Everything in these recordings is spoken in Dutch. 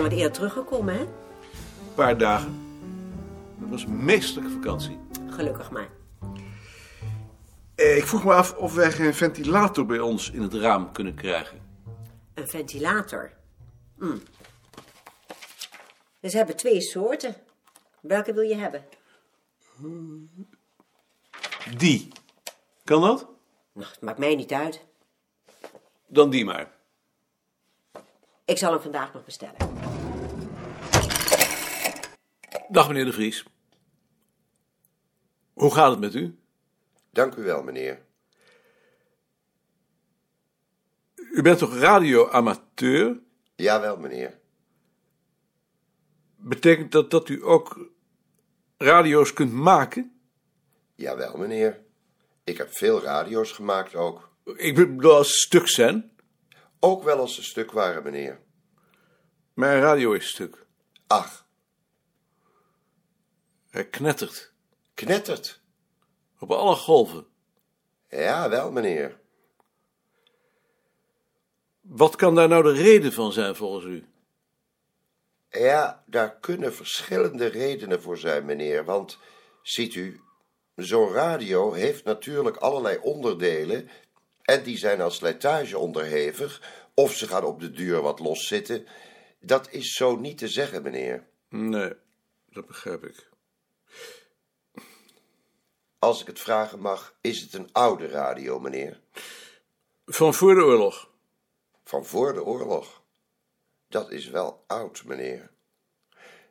Zijn wat eerder teruggekomen, hè? Een paar dagen. Dat was een meesterlijke vakantie. Gelukkig maar. Eh, ik vroeg me af of wij geen ventilator bij ons in het raam kunnen krijgen. Een ventilator. Hm. Dus ze hebben twee soorten. Welke wil je hebben? Die. Kan dat? Nou, het maakt mij niet uit. Dan die maar. Ik zal hem vandaag nog bestellen. Dag meneer De Vries. Hoe gaat het met u? Dank u wel, meneer. U bent toch radioamateur? Jawel, meneer. Betekent dat dat u ook radio's kunt maken? Jawel, meneer. Ik heb veel radio's gemaakt ook. Ik bedoel als stuk zijn. Ook wel als ze stuk waren, meneer. Mijn radio is stuk. Ach, Hij knettert. knettert. Op alle golven. Ja, wel, meneer. Wat kan daar nou de reden van zijn volgens u? Ja, daar kunnen verschillende redenen voor zijn, meneer. Want, ziet u, zo'n radio heeft natuurlijk allerlei onderdelen. En die zijn aan slijtage onderhevig. Of ze gaan op de duur wat loszitten. Dat is zo niet te zeggen, meneer. Nee, dat begrijp ik. Als ik het vragen mag, is het een oude radio, meneer. Van voor de oorlog. Van voor de oorlog. Dat is wel oud, meneer.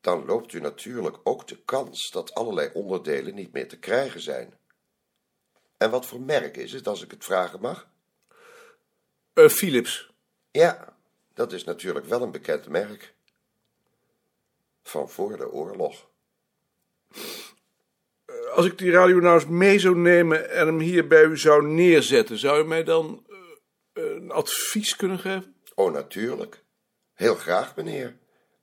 Dan loopt u natuurlijk ook de kans dat allerlei onderdelen niet meer te krijgen zijn. En wat voor merk is het, als ik het vragen mag? Eh, Philips. Ja, dat is natuurlijk wel een bekend merk. Van voor de oorlog. Als ik die radio nou eens mee zou nemen en hem hier bij u zou neerzetten, zou u mij dan eh, een advies kunnen geven? Oh, natuurlijk. Heel graag, meneer.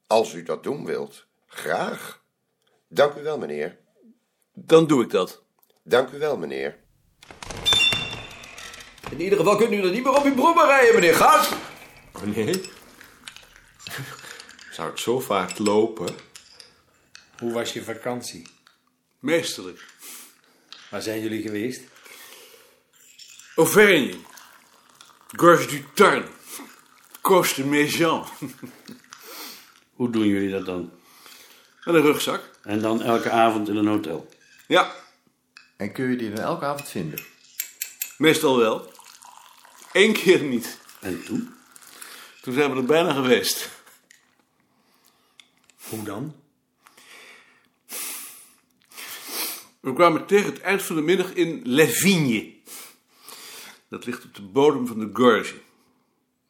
Als u dat doen wilt, graag. Dank u wel, meneer. Dan doe ik dat. Dank u wel, meneer. In ieder geval kunt u er niet meer op uw brommer rijden, meneer Gas. Nee. Zou ik zo vaak lopen? Hoe was je vakantie? Meesterlijk. Waar zijn jullie geweest? Auvergne. Gorge du Tarn. Coste de Méjean. Hoe doen jullie dat dan? Met een rugzak. En dan elke avond in een hotel? Ja, En kun je die dan elke avond vinden? meestal wel. Eén keer niet. En toen? Toen zijn we er bijna geweest. Hoe dan? We kwamen tegen het eind van de middag in Les Vignes. Dat ligt op de bodem van de Gorge.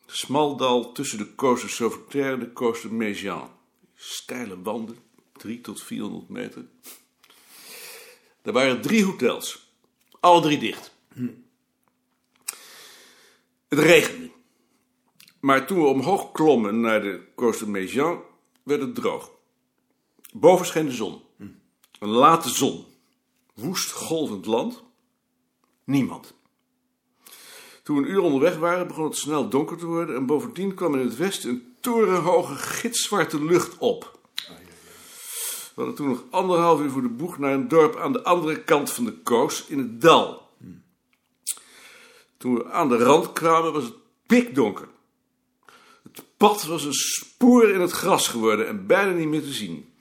Een Smal dal tussen de Coste Sauveterre en de Coste Méjean. Steile wanden, 3 tot 400 meter. Er waren drie hotels. Alle drie dicht. Het regende. Maar toen we omhoog klommen naar de Coste Méjean, werd het droog. Boven scheen de zon. Een late zon. Woest golvend land. Niemand. Toen we een uur onderweg waren, begon het snel donker te worden en bovendien kwam in het westen een torenhoge gitzwarte lucht op. We hadden toen nog anderhalf uur voor de boeg naar een dorp aan de andere kant van de koos in het dal. Toen we aan de rand kwamen was het pikdonker. Het pad was een spoor in het gras geworden en bijna niet meer te zien.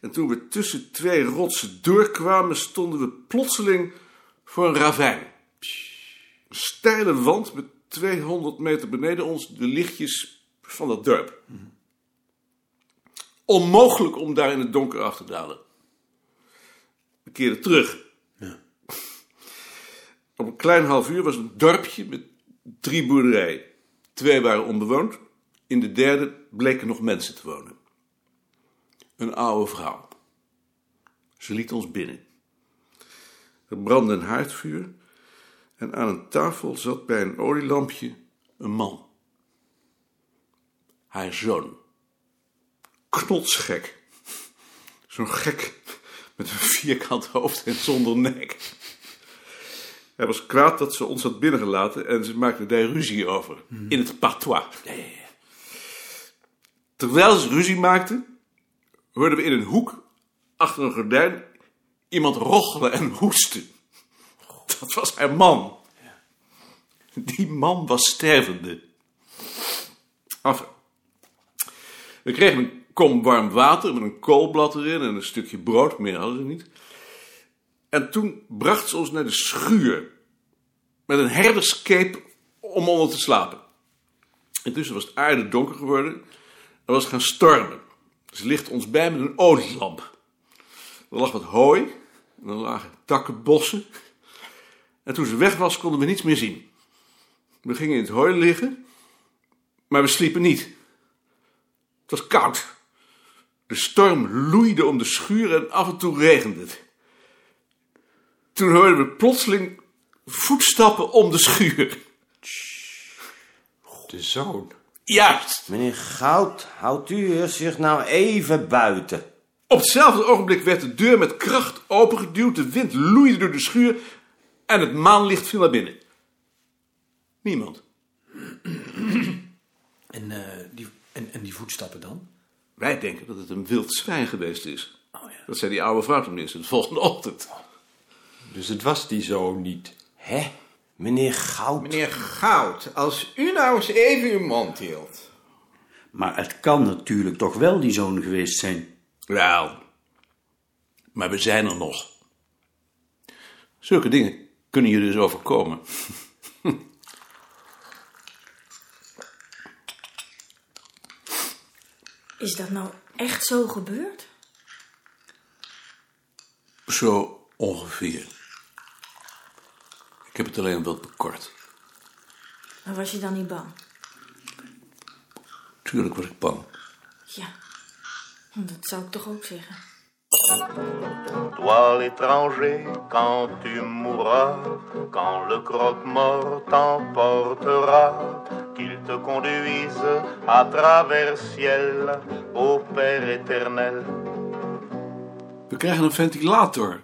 En toen we tussen twee rotsen doorkwamen, stonden we plotseling voor een ravijn. Een steile wand met 200 meter beneden ons de lichtjes van dat dorp. Onmogelijk om daar in het donker af te dalen. We keerden terug. Op een klein half uur was een dorpje met drie boerderijen. Twee waren onbewoond. In de derde bleken nog mensen te wonen. Een oude vrouw. Ze liet ons binnen. Er brandde een haardvuur en aan een tafel zat bij een olielampje een man. Haar zoon. Knotsgek. Zo'n gek met een vierkant hoofd en zonder nek. Hij was kwaad dat ze ons had binnengelaten en ze maakten daar ruzie over. In het patois. Terwijl ze ruzie maakten, hoorden we in een hoek, achter een gordijn, iemand rochelen en hoesten. Dat was haar man. Die man was stervende. Enfin. We kregen een kom warm water met een koolblad erin en een stukje brood, meer hadden ze niet. En toen bracht ze ons naar de schuur. Met een herderscape om onder te slapen. Intussen was het aarde donker geworden. Er was gaan stormen. Ze lichtte ons bij met een olielamp. Er lag wat hooi. En er lagen takkenbossen. En toen ze weg was, konden we niets meer zien. We gingen in het hooi liggen. Maar we sliepen niet. Het was koud. De storm loeide om de schuur en af en toe regende het. Toen hoorden we plotseling voetstappen om de schuur. De zoon. Juist. Meneer Goud, houdt u zich nou even buiten. Op hetzelfde ogenblik werd de deur met kracht opengeduwd, de wind loeide door de schuur en het maanlicht viel naar binnen. Niemand. En, eh, die, en, en die voetstappen dan? Wij denken dat het een wild zwijn geweest is. Oh ja. Dat zei die oude vrouw tenminste de volgende ochtend. Dus het was die zoon niet. Hè? Meneer Goud. Meneer Goud, als u nou eens even uw mond hield. Maar het kan natuurlijk toch wel die zoon geweest zijn. Wel, maar we zijn er nog. Zulke dingen kunnen je dus overkomen. Is dat nou echt zo gebeurd? Zo ongeveer. Ik heb het alleen wat bekort. Maar was je dan niet bang? Tuurlijk was ik bang. Ja, dat zou ik toch ook zeggen. Toi l'étranger, quand tu mourras, quand le croque-mort t'emportera, qu'il te conduise à travers ciel, au Père éternel. We krijgen een ventilator.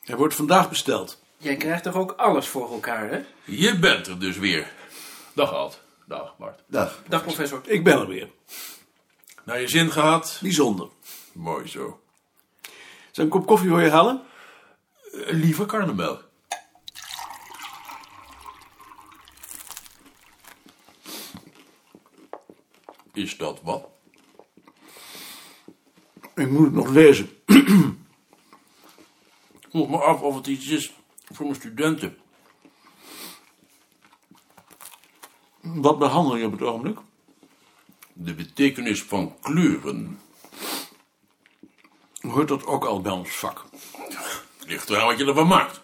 Hij wordt vandaag besteld. Jij krijgt toch ook alles voor elkaar, hè? Je bent er dus weer. Dag Alt. Dag Bart. Dag. Dag, professor. Ik ben er weer. Naar je zin gehad? Bijzonder. Mooi zo. Zal ik een kop koffie voor je halen? Eh, liever karnemelk. Is dat wat? Ik moet het nog lezen. Ik vroeg me af of het iets is voor mijn studenten. Wat behandel je op het ogenblik? De betekenis van kleuren. Hoort dat ook al bij ons vak? Ligt eraan wat je ervan maakt.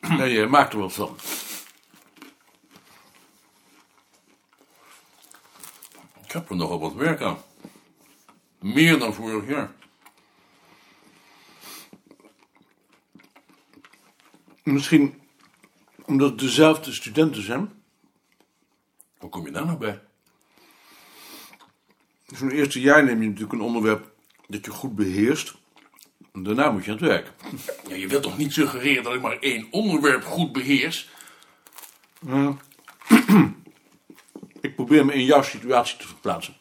Nee, je maakt er wat van. Ik heb er nogal wat werk aan. Meer dan vorig jaar. Misschien omdat het dezelfde studenten zijn. Hoe kom je daar nou bij? Zo'n eerste jaar neem je natuurlijk een onderwerp dat je goed beheerst. En daarna moet je aan het werk. Ja, je wilt toch niet suggereren dat ik maar één onderwerp goed beheers? Ik probeer me in jouw situatie te verplaatsen.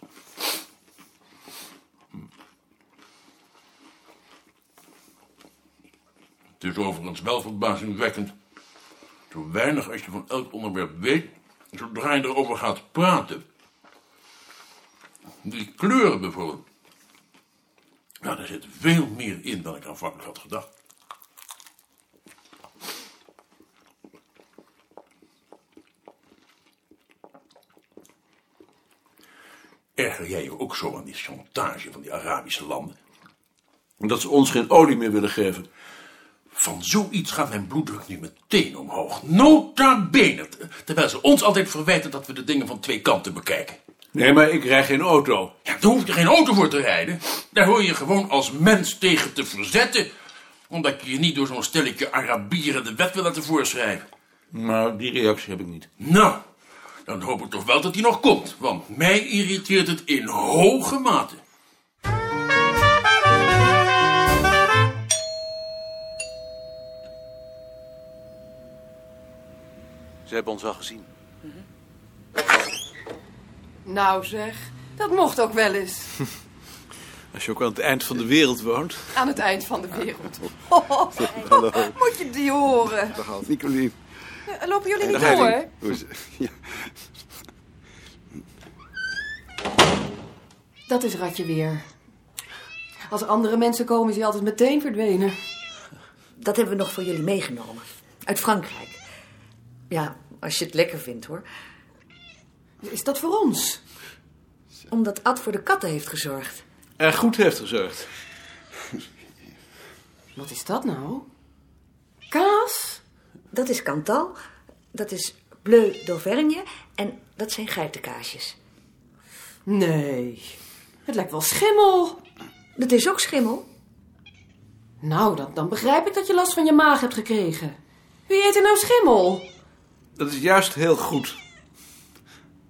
Het is overigens wel verbazingwekkend. Zo weinig als je van elk onderwerp weet, zodra je erover gaat praten. Die kleuren bijvoorbeeld. Nou, daar zit veel meer in dan ik aanvankelijk had gedacht. Erger jij je ook zo aan die chantage van die Arabische landen? Omdat ze ons geen olie meer willen geven. Van zoiets gaat mijn bloeddruk nu meteen omhoog. Nota bene. Terwijl ze ons altijd verwijten dat we de dingen van twee kanten bekijken. Nee, maar ik rij geen auto. Ja, daar hoef je geen auto voor te rijden. Daar hoor je gewoon als mens tegen te verzetten. Omdat je je niet door zo'n stelletje Arabieren de wet wil laten voorschrijven. Maar die reactie heb ik niet. Nou, dan hoop ik toch wel dat die nog komt. Want mij irriteert het in hoge mate. Ze hebben ons wel gezien. Nou zeg, Dat mocht ook wel eens. Als je ook aan het eind van de wereld woont. Aan het eind van de wereld. Oh, Hallo. moet je die horen. Dag Hans. Nicolien. Lopen jullie niet Dag, door? Henry. Hoe is het? Ja. Dat is Ratje weer. Als er andere mensen komen, is hij altijd meteen verdwenen. Dat hebben we nog voor jullie meegenomen. Uit Frankrijk. Ja, als je het lekker vindt hoor. Is dat voor ons? Omdat Ad voor de katten heeft gezorgd. En goed heeft gezorgd. Wat is dat nou? Kaas? Dat is Cantal. Dat is Bleu d'Auvergne. En dat zijn geitenkaasjes. Nee, het lijkt wel schimmel. Dat is ook schimmel. Nou, dan, dan begrijp ik dat je last van je maag hebt gekregen. Wie eet er nou schimmel? Dat is juist heel goed.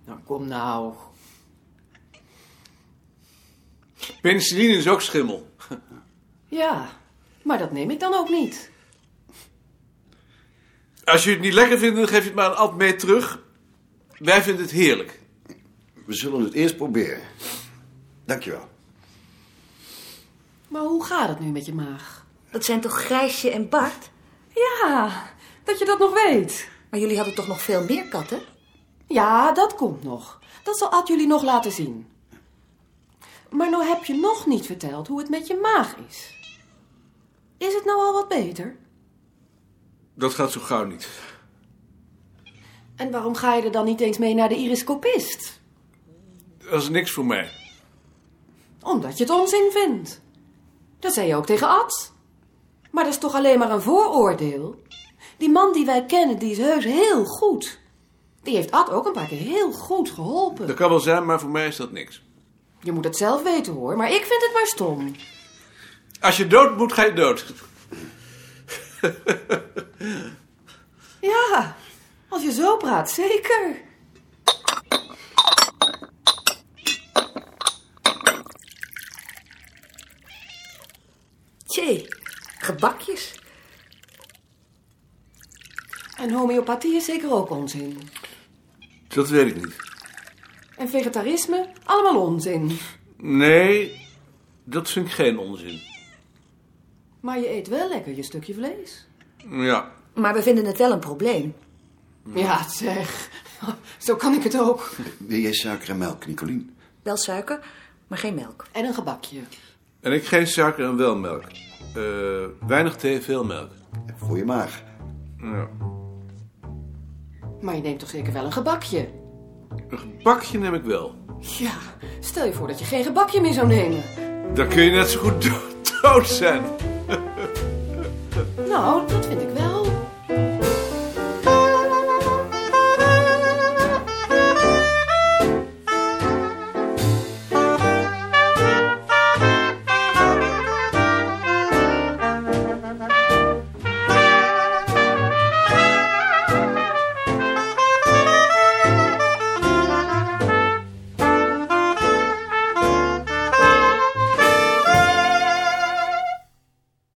Nou, kom nou. Penicilline is ook schimmel. Ja, maar dat neem ik dan ook niet. Als je het niet lekker vindt, dan geef je het maar een Ad mee terug. Wij vinden het heerlijk. We zullen het eerst proberen. Dankjewel. Maar hoe gaat het nu met je maag? Dat zijn toch Grijsje en Bart? Ja, dat je dat nog weet. Maar jullie hadden toch nog veel meer katten? Ja, dat komt nog. Dat zal Ad jullie nog laten zien. Maar nou heb je nog niet verteld hoe het met je maag is. Is het nou al wat beter? Dat gaat zo gauw niet. En waarom ga je er dan niet eens mee naar de iriscopist? Dat is niks voor mij. Omdat je het onzin vindt. Dat zei je ook tegen Ad. Maar dat is toch alleen maar een vooroordeel? Die man die wij kennen, die is heus heel goed. Die heeft Ad ook een paar keer heel goed geholpen. Dat kan wel zijn, maar voor mij is dat niks. Je moet het zelf weten hoor, maar ik vind het maar stom. Als je dood moet, ga je dood. Ja, als je zo praat, zeker. Tjee, gebakjes. En homeopathie is zeker ook onzin. Dat weet ik niet. En vegetarisme, allemaal onzin. Nee, dat vind ik geen onzin. Maar je eet wel lekker je stukje vlees. Ja, Maar we vinden het wel een probleem. Ja, zeg. Zo kan ik het ook. Wil jij suiker en melk, Nicolien? Wel suiker, maar geen melk. En een gebakje. en ik geen suiker en wel melk. Eh, weinig thee, veel melk. Voor je maag. Ja. Maar je neemt toch zeker wel een gebakje? Een gebakje neem ik wel. Ja, stel je voor dat je geen gebakje meer zou nemen. Dan kun je net zo goed dood, zijn. Nou, dat vind ik wel.